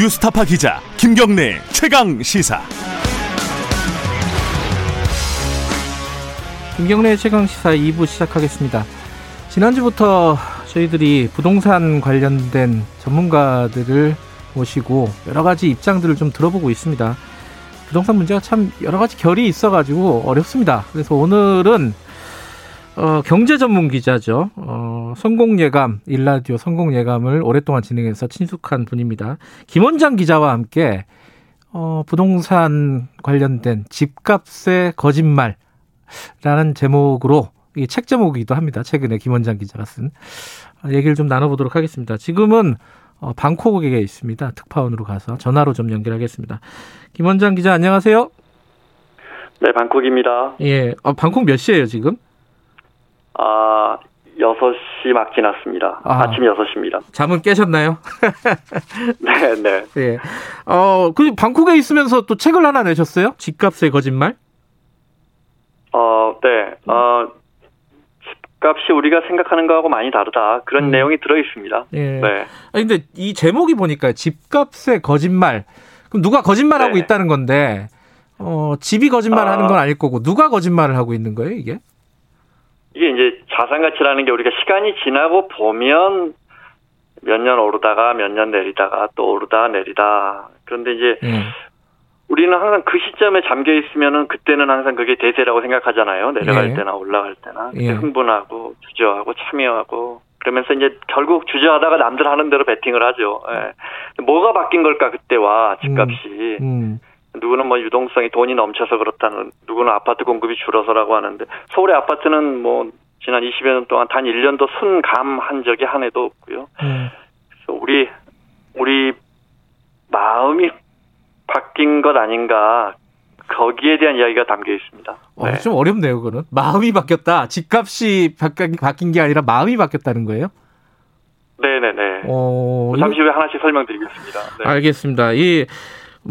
뉴스타파 기자 김경래 최강 시사. 김경래 최강 시사 2부 시작하겠습니다. 지난주부터 저희들이 부동산 관련된 전문가들을 모시고 여러 가지 입장들을 좀 들어보고 있습니다. 부동산 문제가 참 여러 가지 결이 있어가지고 어렵습니다. 그래서 오늘은 어, 경제 전문 기자죠. 어, 성공 예감, 일라디오 성공 예감을 오랫동안 진행해서 친숙한 분입니다. 김원장 기자와 함께 어, 부동산 관련된 집값의 거짓말라는 제목으로 이 책 제목이기도 합니다. 최근에 김원장 기자가 쓴 얘기를 좀 나눠보도록 하겠습니다. 지금은 어, 방콕에 있습니다. 특파원으로 가서 전화로 좀 연결하겠습니다. 김원장 기자 안녕하세요. 네, 방콕입니다. 예, 어, 방콕 몇 시예요 지금? 아, 6시 막 지났습니다. 아, 침 6시입니다. 잠은 깨셨나요? 네, 네. 예. 어, 그 방콕에 있으면서 또 책을 하나 내셨어요? 집값의 거짓말? 어, 네. 어, 집값이 우리가 생각하는 거하고 많이 다르다. 그런 음. 내용이 들어 있습니다. 예. 네. 아니, 근데 이 제목이 보니까 집값의 거짓말. 그럼 누가 거짓말하고 네. 있다는 건데, 어, 집이 거짓말하는 아. 건 아닐 거고, 누가 거짓말을 하고 있는 거예요, 이게? 이게 이제 자산 가치라는 게 우리가 시간이 지나고 보면 몇 년 오르다가 몇 년 내리다가 또 오르다 내리다. 그런데 이제 음. 우리는 항상 그 시점에 잠겨 있으면은 그때는 항상 그게 대세라고 생각하잖아요. 내려갈 예. 때나 올라갈 때나 예. 흥분하고 주저하고 참여하고 그러면서 이제 결국 주저하다가 남들 하는 대로 베팅을 하죠. 예. 뭐가 바뀐 걸까 그때와 집값이. 음. 음. 누구는 뭐 유동성이 돈이 넘쳐서 그렇다는 누구는 아파트 공급이 줄어서라고 하는데 서울의 아파트는 뭐 지난 20여 년 동안 단 1년도 순감한 적이 한 해도 없고요. 음. 그래서 우리 우리 마음이 바뀐 것 아닌가 거기에 대한 이야기가 담겨 있습니다. 어, 네. 좀 어렵네요, 그거는. 마음이 바뀌었다. 집값이 바뀐 게 아니라 마음이 바뀌었다는 거예요? 네네네. 어, 잠시 후에 하나씩 설명드리겠습니다. 네. 알겠습니다. 이뭐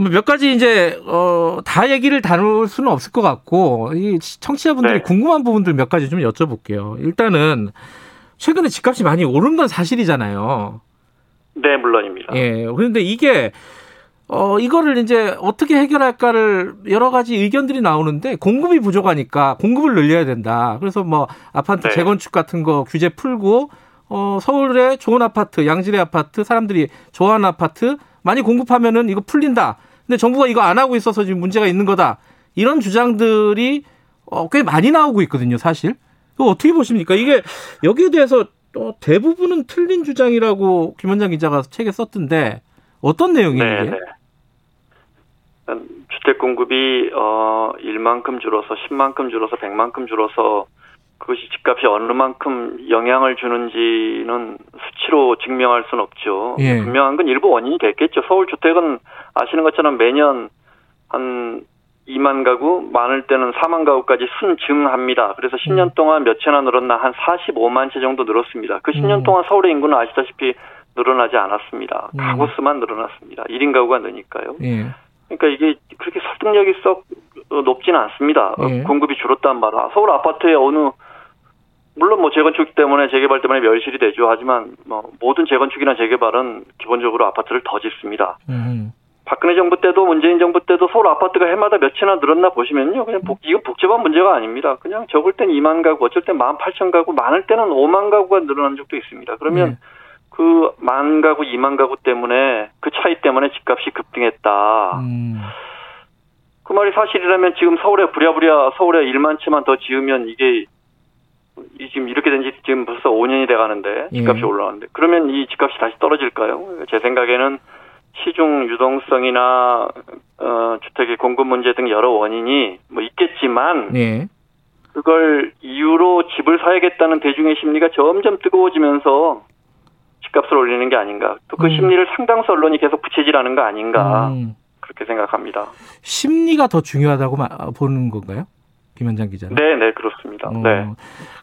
몇 가지 이제 어, 다 얘기를 다룰 수는 없을 것 같고 이 청취자분들이 네. 궁금한 부분들 몇 가지 좀 여쭤볼게요. 일단은 최근에 집값이 많이 오른 건 사실이잖아요. 네, 물론입니다. 예. 그런데 이게 어, 이거를 이제 어떻게 해결할까를 여러 가지 의견들이 나오는데 공급이 부족하니까 공급을 늘려야 된다. 그래서 뭐 아파트 네. 재건축 같은 거 규제 풀고 어, 서울에 좋은 아파트, 양질의 아파트, 사람들이 좋아하는 아파트 많이 공급하면은 이거 풀린다. 근데 정부가 이거 안 하고 있어서 지금 문제가 있는 거다. 이런 주장들이 어, 꽤 많이 나오고 있거든요, 사실. 그 어떻게 보십니까? 이게 여기에 대해서 어, 대부분은 틀린 주장이라고 김원장 기자가 책에 썼던데 어떤 내용이에요? 네, 네. 주택 공급이 어 1만큼 줄어서 10만큼 줄어서 100만큼 줄어서 그것이 집값이 어느 만큼 영향을 주는지는 수치로 증명할 수는 없죠. 예. 분명한 건 일부 원인이 됐겠죠. 서울 주택은 아시는 것처럼 매년 한 2만 가구, 많을 때는 4만 가구까지 순증합니다. 그래서 10년 음. 동안 몇 채나 늘었나 한 45만 채 정도 늘었습니다. 그 10년 음. 동안 서울의 인구는 아시다시피 늘어나지 않았습니다. 음. 가구 수만 늘어났습니다. 1인 가구가 느니까요. 예. 그러니까 이게 그렇게 설득력이 썩 높지는 않습니다. 예. 공급이 줄었단 말은 서울 아파트에 어느 물론 뭐 재건축 때문에 재개발 때문에 멸실이 되죠. 하지만 뭐 모든 재건축이나 재개발은 기본적으로 아파트를 더 짓습니다. 음. 박근혜 정부 때도 문재인 정부 때도 서울 아파트가 해마다 몇 채나 늘었나 보시면요. 그냥 복, 이거 복잡한 문제가 아닙니다. 그냥 적을 땐 2만 가구, 어쩔 땐 1만 8천 가구, 많을 때는 5만 가구가 늘어난 적도 있습니다. 그러면 네. 그만 가구, 2만 가구 때문에 그 차이 때문에 집값이 급등했다. 음. 그 말이 사실이라면 지금 서울에 부랴부랴 서울에 1만 채만 더 지으면 이게 지금 이렇게 된 지 지금 벌써 5년이 돼 가는데 예. 집값이 예. 올라왔는데 그러면 이 집값이 다시 떨어질까요? 제 생각에는 시중 유동성이나 어 주택의 공급 문제 등 여러 원인이 뭐 있겠지만 예. 그걸 이유로 집을 사야겠다는 대중의 심리가 점점 뜨거워지면서 집값을 올리는 게 아닌가. 또그 음. 심리를 상당수 언론이 계속 부채질하는 거 아닌가. 음. 그렇게 생각합니다. 심리가 더 중요하다고 보는 건가요? 김현장 기자는. 네, 네, 그렇습니다. 어. 네.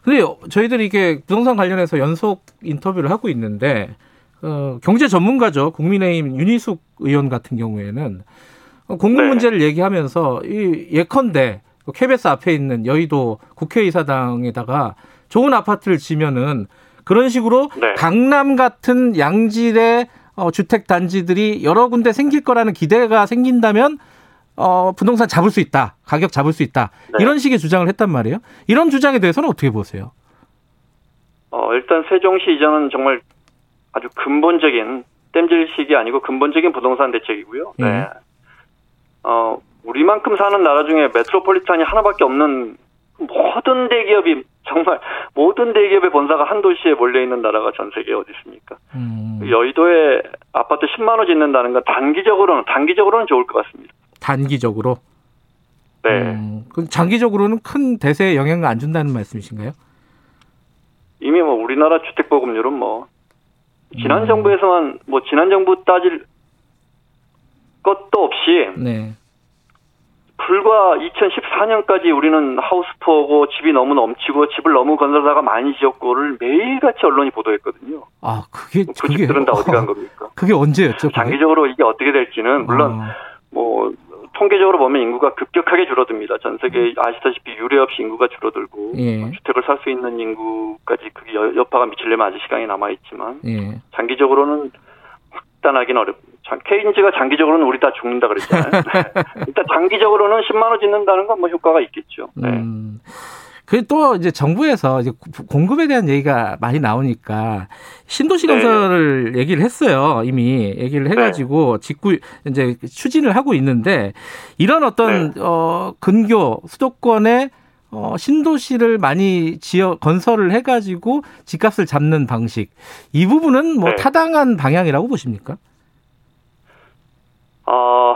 근데 저희들이 이게 부동산 관련해서 연속 인터뷰를 하고 있는데 어, 경제 전문가죠. 국민의힘 윤희숙 의원 같은 경우에는 공급 네. 문제를 얘기하면서 이 예컨대 KBS 앞에 있는 여의도 국회의사당에다가 좋은 아파트를 지면은 그런 식으로 네. 강남 같은 양질의 어, 주택 단지들이 여러 군데 생길 거라는 기대가 생긴다면 어, 부동산 잡을 수 있다. 가격 잡을 수 있다. 네. 이런 식의 주장을 했단 말이에요. 이런 주장에 대해서는 어떻게 보세요? 어, 일단 세종시 이전은 정말 아주 근본적인 땜질식이 아니고 근본적인 부동산 대책이고요. 네. 네. 어, 우리만큼 사는 나라 중에 메트로폴리탄이 하나밖에 없는 모든 대기업이 정말 모든 대기업의 본사가 한 도시에 몰려 있는 나라가 전 세계에 어디 있습니까? 음. 여의도에 아파트 10만 원 짓는다는 건 단기적으로는 단기적으로는 좋을 것 같습니다. 단기적으로? 네. 음, 그럼 장기적으로는 큰 대세에 영향을 안 준다는 말씀이신가요? 이미 뭐 우리나라 주택 보급률은 뭐 지난 음. 정부에서만 뭐 지난 정부 따질 것도 없이 네. 불과 2014년까지 우리는 하우스포고 집이 너무 넘치고 집을 너무 건설사가 많이 지었고를 매일같이 언론이 보도했거든요. 아 그게 그 그게, 집들은 다 어디 간 겁니까? 그게 언제였죠? 장기적으로 이게 어떻게 될지는 물론 아. 뭐 통계적으로 보면 인구가 급격하게 줄어듭니다. 전 세계 음. 아시다시피 유례 없이 인구가 줄어들고 예. 주택을 살 수 있는 인구까지 그게 여파가 미치려면 아직 시간이 남아 있지만 예. 장기적으로는 확단하기는 어렵습니다. 케인즈가 장기적으로는 우리 다 죽는다 그랬잖아요. 네. 일단 장기적으로는 10만 원 짓는다는 건 뭐 효과가 있겠죠. 네. 음. 그또 이제 정부에서 이제 공급에 대한 얘기가 많이 나오니까 신도시 네. 건설을 네. 얘기를 했어요. 이미 얘기를 해가지고 네. 직구 이제 추진을 하고 있는데 이런 어떤 네. 어 근교 수도권에 어, 신도시를 많이 지어 건설을 해가지고 집값을 잡는 방식 이 부분은 뭐 네. 타당한 방향이라고 보십니까? 어,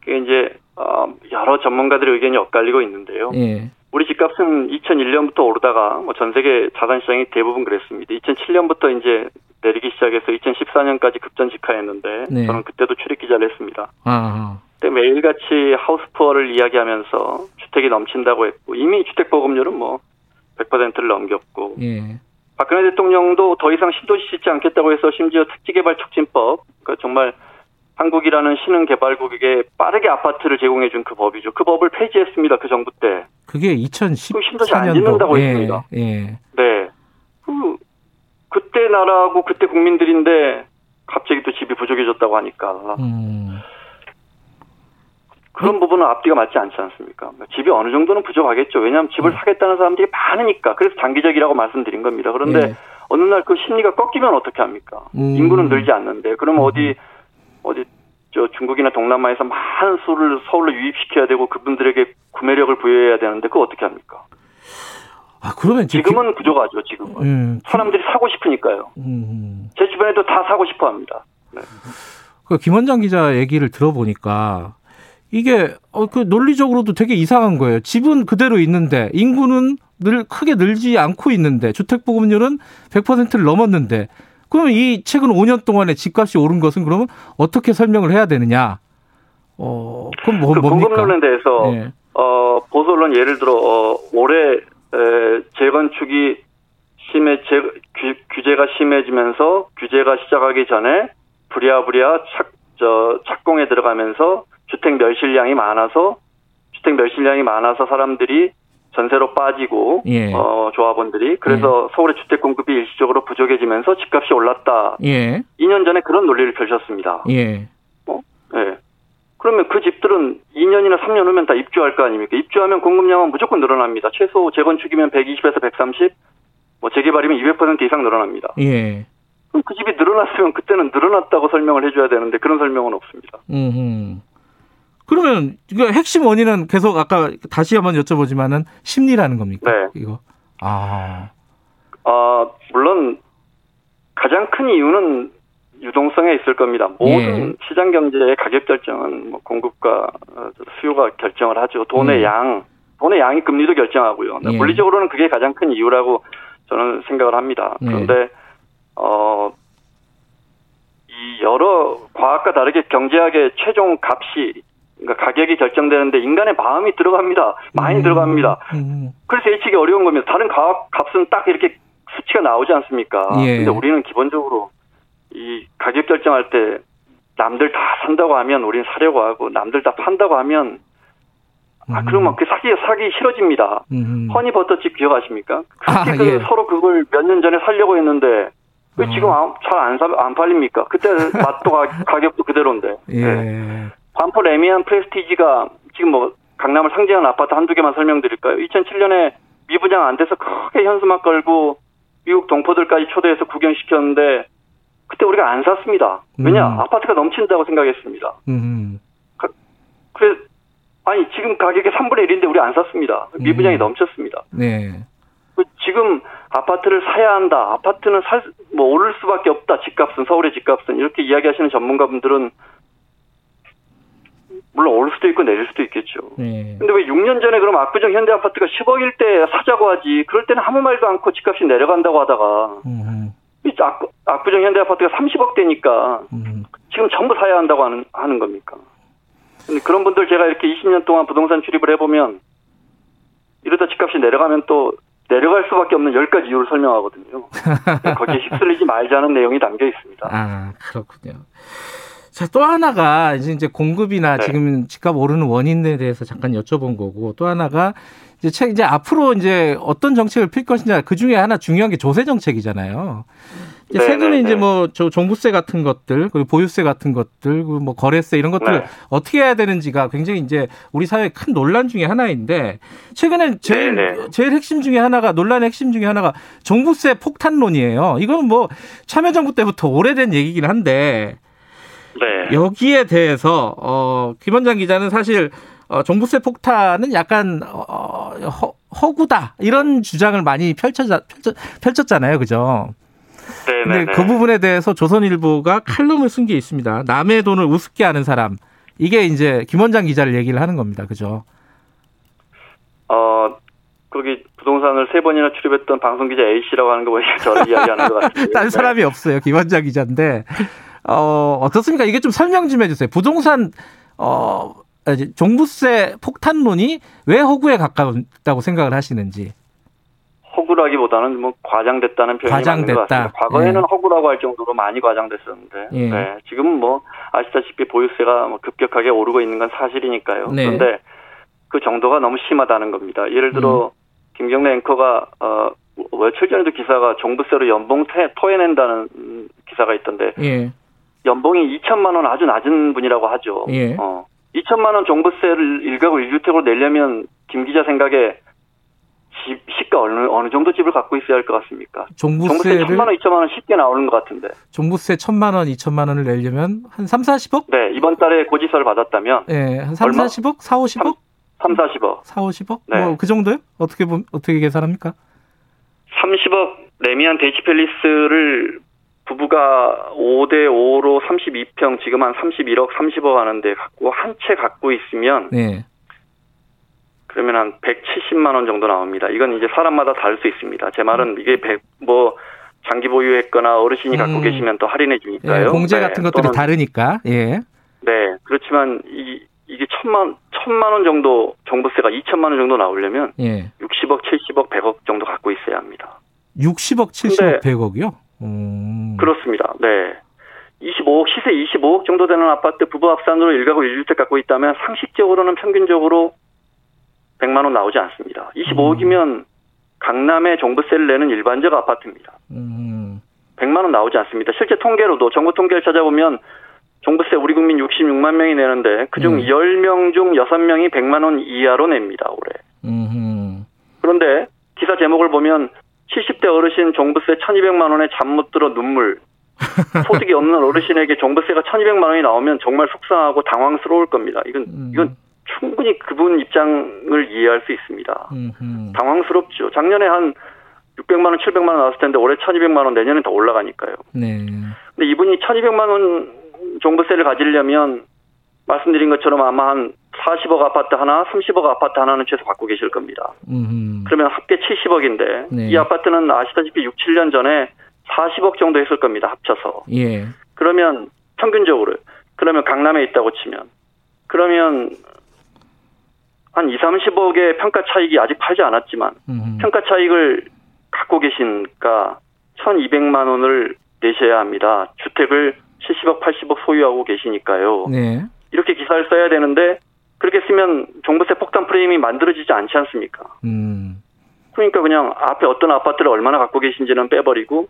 그게 이제 어, 여러 전문가들의 의견이 엇갈리고 있는데요. 예. 우리 집값은 2001년부터 오르다가 뭐 전 세계 자산 시장이 대부분 그랬습니다. 2007년부터 이제 내리기 시작해서 2014년까지 급전 직하했는데 네. 저는 그때도 출입 기자를 했습니다. 아하. 그때 매일같이 하우스 푸어를 이야기하면서 주택이 넘친다고 했고 이미 주택 보급률은 뭐 100%를 넘겼고 예. 박근혜 대통령도 더 이상 신도시 짓지 않겠다고 해서 심지어 특지개발 촉진법 그러니까 정말 한국이라는 신흥 개발국에게 빠르게 아파트를 제공해 준 그 법이죠. 그 법을 폐지했습니다. 그 정부 때. 그게 2014년도. 안 짓는다고 예, 했습니다. 예. 네. 그 그때 나라하고 그때 국민들인데 갑자기 또 집이 부족해졌다고 하니까. 음. 그런 부분은 앞뒤가 맞지 않지 않습니까? 집이 어느 정도는 부족하겠죠. 왜냐하면 집을 음. 사겠다는 사람들이 많으니까. 그래서 장기적이라고 말씀드린 겁니다. 그런데 예. 어느 날 그 심리가 꺾이면 어떻게 합니까? 음. 인구는 늘지 않는데. 그러면 어디 어디 저 중국이나 동남아에서 많은 수를 서울로 유입시켜야 되고 그분들에게 구매력을 부여해야 되는데 그거 어떻게 합니까? 아 그러면 지금은 기... 부족하죠. 지금은 음, 사람들이 사고 싶으니까요. 음. 제 주변에도 다 사고 싶어 합니다. 네. 그 김원장 기자 얘기를 들어보니까 이게 어, 그 논리적으로도 되게 이상한 거예요. 집은 그대로 있는데 인구는 늘 크게 늘지 않고 있는데 주택 보급률은 100%를 넘었는데 그럼 이 최근 5년 동안에 집값이 오른 것은 그러면 어떻게 설명을 해야 되느냐? 어, 그럼 뭐, 그 뭡니까? 보급률에 대해서 네. 어, 보수 언론 예를 들어 어, 올해 에, 재건축이 심해 재, 규, 규제가 심해지면서 규제가 시작하기 전에 부랴부랴 착, 저, 착공에 들어가면서 주택 멸실량이 많아서 주택 멸실량이 많아서 사람들이 전세로 빠지고 예. 어, 조합원들이 그래서 예. 서울의 주택 공급이 일시적으로 부족해지면서 집값이 올랐다. 예. 2년 전에 그런 논리를 펼쳤습니다. 예. 어? 예. 그러면 그 집들은 2년이나 3년 후면 다 입주할 거 아닙니까? 입주하면 공급량은 무조건 늘어납니다. 최소 재건축이면 120에서 130, 뭐 재개발이면 200% 이상 늘어납니다. 예. 그럼 그 집이 늘어났으면 그때는 늘어났다고 설명을 해줘야 되는데 그런 설명은 없습니다. 음. 그러면 이거 핵심 원인은 계속 아까 다시 한번 여쭤보지만은 심리라는 겁니까? 네. 이거. 아. 아, 물론 가장 큰 이유는 유동성에 있을 겁니다. 모든 예. 시장 경제의 가격 결정은 뭐 공급과 수요가 결정을 하죠. 돈의 음. 양, 돈의 양이 금리도 결정하고요. 예. 물리적으로는 그게 가장 큰 이유라고 저는 생각을 합니다. 예. 그런데 예. 어, 이 여러 과학과 다르게 경제학의 최종 값이 그러니까 가격이 결정되는데 인간의 마음이 들어갑니다. 많이 음. 들어갑니다. 음. 그래서 예측이 어려운 겁니다. 다른 가 값은 딱 이렇게 수치가 나오지 않습니까? 예. 근데 우리는 기본적으로 이 가격 결정할 때 남들 다 산다고 하면 우리는 사려고 하고 남들 다 판다고 하면 아, 음. 그러면 그 사기, 사기 싫어집니다. 음. 허니버터집 기억하십니까? 아, 그 예. 서로 그걸 몇 년 전에 살려고 했는데 그 어. 지금 잘안 안 팔립니까? 그때 맛도 가 격도 그대로인데. 예. 네. 반포 레미안 프레스티지가 지금 뭐 강남을 상징하는 아파트 한두 개만 설명드릴까요? 2007년에 미분양 안 돼서 크게 현수막 걸고 미국 동포들까지 초대해서 구경시켰는데 그때 우리가 안 샀습니다. 왜냐 음. 아파트가 넘친다고 생각했습니다. 음. 그래 아니 지금 가격이 3분의 1인데 우리 안 샀습니다. 미분양이 음. 넘쳤습니다. 네. 그 지금 아파트를 사야 한다. 아파트는 살 뭐 오를 수밖에 없다. 집값은 서울의 집값은 이렇게 이야기하시는 전문가분들은 물론 오를 수도 있고 내릴 수도 있겠죠. 네. 근데 왜 6년 전에 그럼 압구정 현대 아파트가 10억일 때 사자고 하지. 그럴 때는 아무 말도 않고 집값이 내려간다고 하다가 음. 압구, 압구정 현대 아파트가 30억 대니까 음. 지금 전부 사야 한다고 하는 하는 겁니까? 근데 그런 분들 제가 이렇게 20년 동안 부동산 출입을 해보면 이러다 집값이 내려가면 또 내려갈 수밖에 없는 10가지 이유를 설명하거든요. 거기에 휩쓸리지 말자는 내용이 담겨 있습니다. 아, 그렇군요. 자, 또 하나가 이제, 이제 공급이나 네. 지금 집값 오르는 원인에 대해서 잠깐 여쭤본 거고 또 하나가 이제 책 이제 앞으로 이제 어떤 정책을 필 것이냐 그 중에 하나 중요한 게 조세 정책이잖아요. 이제 네, 세금이 네, 이제 네. 뭐저 종부세 같은 것들 그리고 보유세 같은 것들 그리고 뭐 거래세 이런 것들 네. 어떻게 해야 되는지가 굉장히 이제 우리 사회의 큰 논란 중에 하나인데 최근에 제일 네, 제일 핵심 중에 하나가 논란의 핵심 중에 하나가 종부세 폭탄론이에요. 이거는 뭐 참여정부 때부터 오래된 얘기긴 한데 네. 여기에 대해서 어, 김원장 기자는 사실 어, 종부세 폭탄은 약간 어, 허, 허구다 이런 주장을 많이 펼쳐, 펼쳐 펼쳤잖아요, 그죠? 네, 근데 네, 그 네. 부분에 대해서 조선일보가 칼럼을 쓴 게 있습니다. 남의 돈을 우습게 하는 사람 이게 이제 김원장 기자를 얘기를 하는 겁니다, 그죠? 어. 거기 부동산을 세 번이나 출입했던 방송 기자 A 씨라고 하는 거 보니까 저를 이야기하는 것 같아요. 딴 사람이 없어요. 김원장 기자인데 어, 어떻습니까? 이게 좀 설명 좀 해주세요. 부동산, 어, 종부세 폭탄론이 왜 허구에 가까웠다고 생각을 하시는지. 허구라기보다는 뭐 과장됐다는 표현이 과장됐다. 맞는 것 같습니다. 과거에는 예. 허구라고 할 정도로 많이 과장됐었는데 예. 네, 지금은 뭐 아시다시피 보유세가 뭐 급격하게 오르고 있는 건 사실이니까요. 네. 그런데 그 정도가 너무 심하다는 겁니다. 예를 들어 음. 김경래 앵커가 어 며칠 전에도 기사가 종부세로 연봉 토해낸다는 기사가 있던데 예. 연봉이 2천만 원 아주 낮은 분이라고 하죠. 예. 어. 2천만 원 종부세를 1가구 1주택으로 내려면 김 기자 생각에 집 시가 어느 어느 정도 집을 갖고 있어야 할 것 같습니까? 종부세를 종부세 1천만 원, 2천만 원 쉽게 나오는 것 같은데. 종부세 1천만 원, 2천만 원을 내려면 한 3, 40억? 네, 이번 달에 고지서를 받았다면 네, 한 3, 얼마? 40억? 4, 50억? 3, 40억. 4, 50억? 네. 뭐 그 정도요? 어떻게 보 어떻게 계산합니까? 30억 래미안 대치팰리스를 부부가 5대 5로 32평 지금 한 31억 30억 하는데 갖고 한 채 갖고 있으면 네. 그러면 한 170만 원 정도 나옵니다. 이건 이제 사람마다 다를 수 있습니다. 제 말은 음. 이게 100, 뭐 장기 보유했거나 어르신이 음. 갖고 계시면 또 할인해 주니까요. 예, 공제 같은 네, 것들이 다르니까. 예. 네. 그렇지만 이 이게 천만 천만 원 정도 정부세가 2천만 원 정도 나오려면 예. 60억, 70억, 100억 정도 갖고 있어야 합니다. 60억, 70억, 100억이요? 음. 그렇습니다. 네. 25억, 시세 25억 정도 되는 아파트 부부 합산으로 1가구 1주택 갖고 있다면 상식적으로는 평균적으로 100만 원 나오지 않습니다. 25억이면 음. 강남에 종부세를 내는 일반적 아파트입니다. 음. 100만 원 나오지 않습니다. 실제 통계로도 정부 통계를 찾아보면 종부세 우리 국민 66만 명이 내는데 그중 음. 10명 중 6명이 100만 원 이하로 냅니다, 올해. 음. 그런데 기사 제목을 보면 70대 어르신 종부세 1200만 원에 잠 못 들어 눈물. 소득이 없는 어르신에게 종부세가 1200만 원이 나오면 정말 속상하고 당황스러울 겁니다. 이건 음. 이건 충분히 그분 입장을 이해할 수 있습니다. 당황스럽죠. 작년에 한 600만 원, 700만 원 나왔을 텐데 올해 1200만 원 내년엔 더 올라가니까요. 네. 근데 이분이 1200만 원 종부세를 가지려면 말씀드린 것처럼 아마 한 40억 아파트 하나, 30억 아파트 하나는 최소 갖고 계실 겁니다. 음흠. 그러면 합계 70억인데 네. 이 아파트는 아시다시피 6, 7년 전에 40억 정도 했을 겁니다. 합쳐서. 예. 그러면 평균적으로 그러면 강남에 있다고 치면 그러면 한 2, 30억의 평가 차익이 아직 팔지 않았지만 음흠. 평가 차익을 갖고 계신가 1,200만 원을 내셔야 합니다. 주택을 70억, 80억 소유하고 계시니까요. 네. 이렇게 기사를 써야 되는데 그렇게 쓰면 종부세 폭탄 프레임이 만들어지지 않지 않습니까? 음. 그러니까 그냥 앞에 어떤 아파트를 얼마나 갖고 계신지는 빼버리고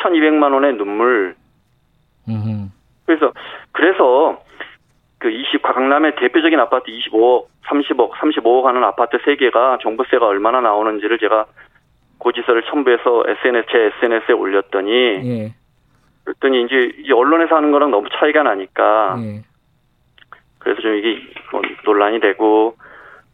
1200만 원의 눈물. 음흠. 그래서 그래서 그 20, 강남의 대표적인 아파트 25억, 30억, 35억 하는 아파트 3개가 종부세가 얼마나 나오는지를 제가 고지서를 첨부해서 SNS, 제 SNS에 올렸더니, 예. 그랬더니 이제 언론에서 하는 거랑 너무 차이가 나니까, 예. 그래서 좀 이게 뭐 논란이 되고,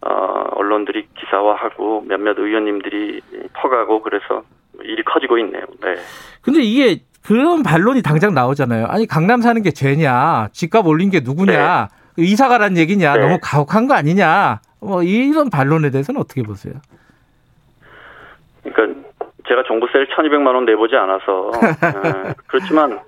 어, 언론들이 기사화하고 몇몇 의원님들이 퍼가고 그래서 일이 커지고 있네요. 네. 근데 이게 그런 반론이 당장 나오잖아요. 아니 강남 사는 게 죄냐? 집값 올린 게 누구냐? 네. 이사 가란 얘기냐? 네. 너무 가혹한 거 아니냐? 뭐 이런 반론에 대해서는 어떻게 보세요? 그러니까 제가 종부세를 1,200만 원 내보지 않아서 네. 그렇지만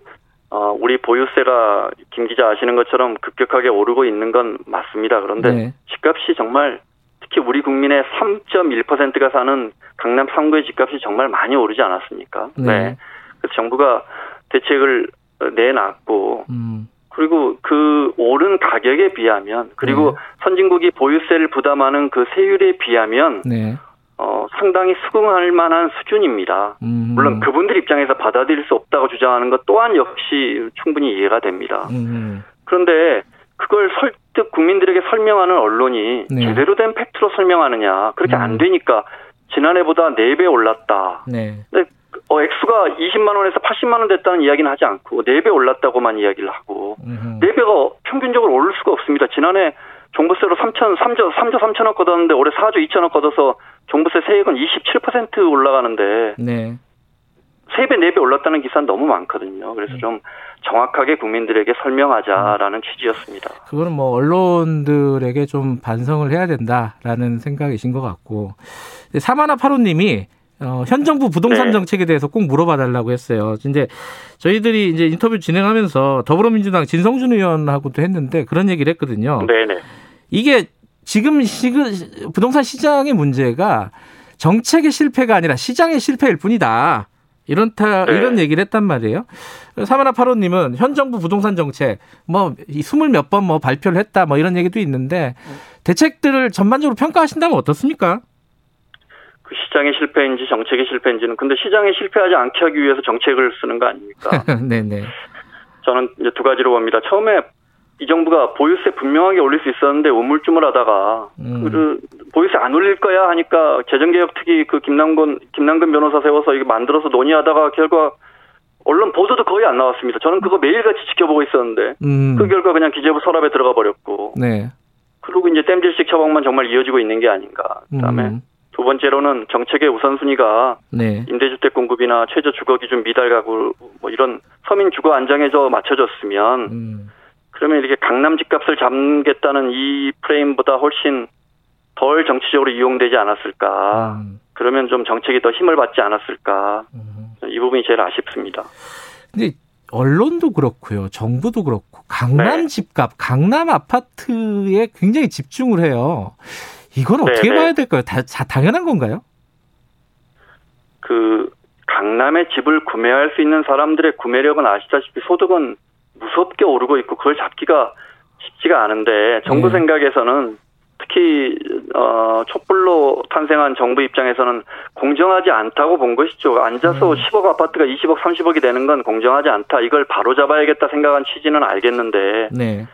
어, 우리 보유세가 김 기자 아시는 것처럼 급격하게 오르고 있는 건 맞습니다. 그런데 네. 집값이 정말 특히 우리 국민의 3.1%가 사는 강남 3구의 집값이 정말 많이 오르지 않았습니까? 네. 네. 그래서 정부가 대책을 내놨고 음. 그리고 그 오른 가격에 비하면 그리고 네. 선진국이 보유세를 부담하는 그 세율에 비하면 네. 어, 상당히 수긍할 만한 수준입니다. 음. 물론 그분들 입장에서 받아들일 수 없다고 주장하는 것 또한 역시 충분히 이해가 됩니다. 음. 그런데 그걸 설득 국민들에게 설명하는 언론이 네. 제대로 된 팩트로 설명하느냐 그렇게 음. 안 되니까 지난해보다 4배 올랐다. 네. 근데 어, 액수가 20만 원에서 80만 원 됐다는 이야기는 하지 않고 4배 올랐다고만 이야기를 하고 음흠. 4배가 평균적으로 오를 수가 없습니다. 지난해 종부세로 3천 3조 3조 3천억 걷었는데 올해 4조 2천억 걷어서 종부세 세액은 27% 올라가는데 네. 3배, 4배 올랐다는 기사는 너무 많거든요. 그래서 네. 좀 정확하게 국민들에게 설명하자라는 취지였습니다. 그거는 뭐 언론들에게 좀 반성을 해야 된다라는 생각이신 것 같고 사마나 파로님이 어, 현 정부 부동산 네. 정책에 대해서 꼭 물어봐 달라고 했어요. 이제 저희들이 이제 인터뷰 진행하면서 더불어민주당 진성준 의원하고도 했는데 그런 얘기를 했거든요. 네네. 이게 지금 시 부동산 시장의 문제가 정책의 실패가 아니라 시장의 실패일 뿐이다. 이런 타, 네. 이런 얘기를 했단 말이에요. 사마나 파로님은 현 정부 부동산 정책 뭐 스물 몇 번 뭐 발표를 했다 뭐 이런 얘기도 있는데 대책들을 전반적으로 평가하신다면 어떻습니까? 그 시장의 실패인지 정책의 실패인지는 근데 시장에 실패하지 않게 하기 위해서 정책을 쓰는 거 아닙니까? 네네. 저는 이제 두 가지로 봅니다. 처음에 이 정부가 보유세 분명하게 올릴 수 있었는데 우물쭈물하다가 음. 그 보유세 안 올릴 거야 하니까 재정개혁 특위 그 김남근 김남근 변호사 세워서 이거 만들어서 논의하다가 결과 언론 보도도 거의 안 나왔습니다. 저는 그거 매일같이 지켜보고 있었는데 음. 그 결과 그냥 기재부 서랍에 들어가 버렸고. 네. 그리고 이제 땜질식 처방만 정말 이어지고 있는 게 아닌가. 그다음에 음. 두 번째로는 정책의 우선순위가 네. 임대주택 공급이나 최저 주거 기준 미달 가구 뭐 이런 서민 주거 안정에서 맞춰졌으면 음. 그러면 이렇게 강남 집값을 잡겠다는 이 프레임보다 훨씬 덜 정치적으로 이용되지 않았을까. 음. 그러면 좀 정책이 더 힘을 받지 않았을까. 음. 이 부분이 제일 아쉽습니다. 근데 언론도 그렇고요. 정부도 그렇고 강남 네. 집값, 강남 아파트에 굉장히 집중을 해요. 이건 어떻게 네네. 봐야 될까요? 다, 다 당연한 건가요? 그 강남에 집을 구매할 수 있는 사람들의 구매력은 아시다시피 소득은 무섭게 오르고 있고 그걸 잡기가 쉽지가 않은데 정부 네. 생각에서는 특히 어 촛불로 탄생한 정부 입장에서는 공정하지 않다고 본 것이죠. 앉아서 음. 10억 아파트가 20억, 30억이 되는 건 공정하지 않다. 이걸 바로 잡아야겠다 생각한 취지는 알겠는데 네.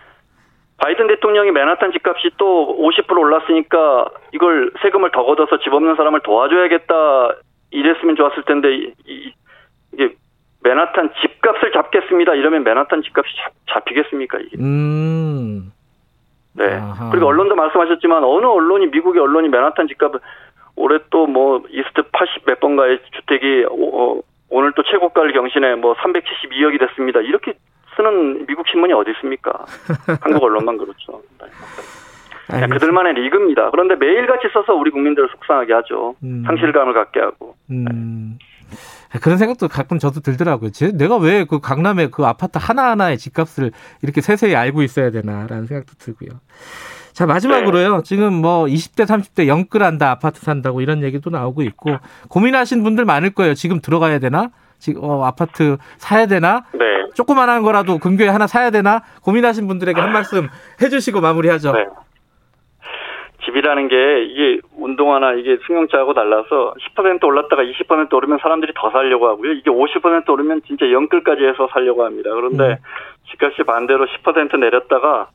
바이든 대통령이 맨하탄 집값이 또 50% 올랐으니까 이걸 세금을 더 걷어서 집 없는 사람을 도와줘야겠다 이랬으면 좋았을 텐데 이, 게 맨하탄 집값을 잡겠습니다 이러면 맨하탄 집값이 잡, 히겠습니까 이게? 음. 네. 아하. 그리고 언론도 말씀하셨지만 어느 언론이 미국의 언론이 맨하탄 집값을 올해 또 뭐 이스트 80 몇 번가의 주택이 어, 오늘 또 최고가를 경신해 뭐 372억이 됐습니다. 이렇게 쓰는 미국 신문이 어디 있습니까? 한국 언론만 그렇죠. 네. 그들만의 리그입니다. 그런데 매일같이 써서 우리 국민들을 속상하게 하죠. 음. 상실감을 갖게 하고. 음. 네. 그런 생각도 가끔 저도 들더라고요. 제, 내가 왜 그 강남의 그 아파트 하나하나의 집값을 이렇게 세세히 알고 있어야 되나라는 생각도 들고요. 자, 마지막으로요. 네. 지금 뭐 20대, 30대 영끌한다, 아파트 산다고 이런 얘기도 나오고 있고 고민하신 분들 많을 거예요. 지금 들어가야 되나? 지금 어, 아파트 사야 되나? 네. 조그만한 거라도 근교에 하나 사야 되나? 고민하신 분들에게 한 말씀 해주시고 마무리하죠. 네. 집이라는 게 이게 운동화나 이게 승용차하고 달라서 10% 올랐다가 20% 오르면 사람들이 더 살려고 하고요. 이게 50% 오르면 진짜 영끌까지 해서 살려고 합니다. 그런데 음. 집값이 반대로 10% 내렸다가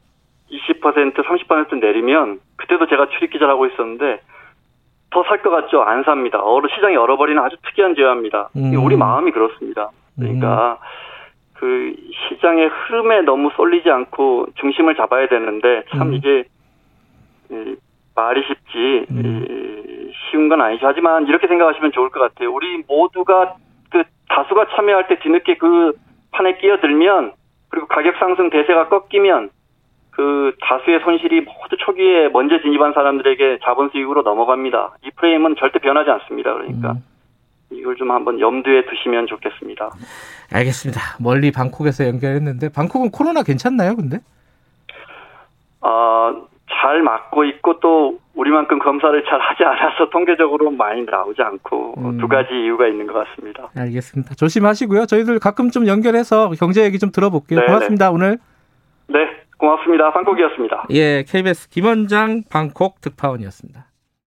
20% 30% 내리면 그때도 제가 출입 기자를 하고 있었는데 더 살 것 같죠? 안 삽니다. 어로 시장이 얼어버리는 아주 특이한 제화입니다. 음. 우리 마음이 그렇습니다. 그러니까 음. 그 시장의 흐름에 너무 쏠리지 않고 중심을 잡아야 되는데 참 음. 이게 말이 쉽지 음. 쉬운 건 아니죠. 하지만 이렇게 생각하시면 좋을 것 같아요. 우리 모두가 그 다수가 참여할 때 뒤늦게 그 판에 끼어들면 그리고 가격 상승 대세가 꺾이면 그 다수의 손실이 모두 초기에 먼저 진입한 사람들에게 자본 수익으로 넘어갑니다. 이 프레임은 절대 변하지 않습니다. 그러니까 음. 이걸 좀 한번 염두에 두시면 좋겠습니다. 알겠습니다. 멀리 방콕에서 연결했는데 방콕은 코로나 괜찮나요, 근데? 아, 잘 맞고 있고 또 우리만큼 검사를 잘 하지 않아서 통계적으로 많이 나오지 않고 음. 두 가지 이유가 있는 것 같습니다. 알겠습니다. 조심하시고요. 저희들 가끔 좀 연결해서 경제 얘기 좀 들어볼게요. 네네. 고맙습니다. 오늘. 네, 고맙습니다. 방콕이었습니다. 예, KBS 김원장 방콕 특파원이었습니다.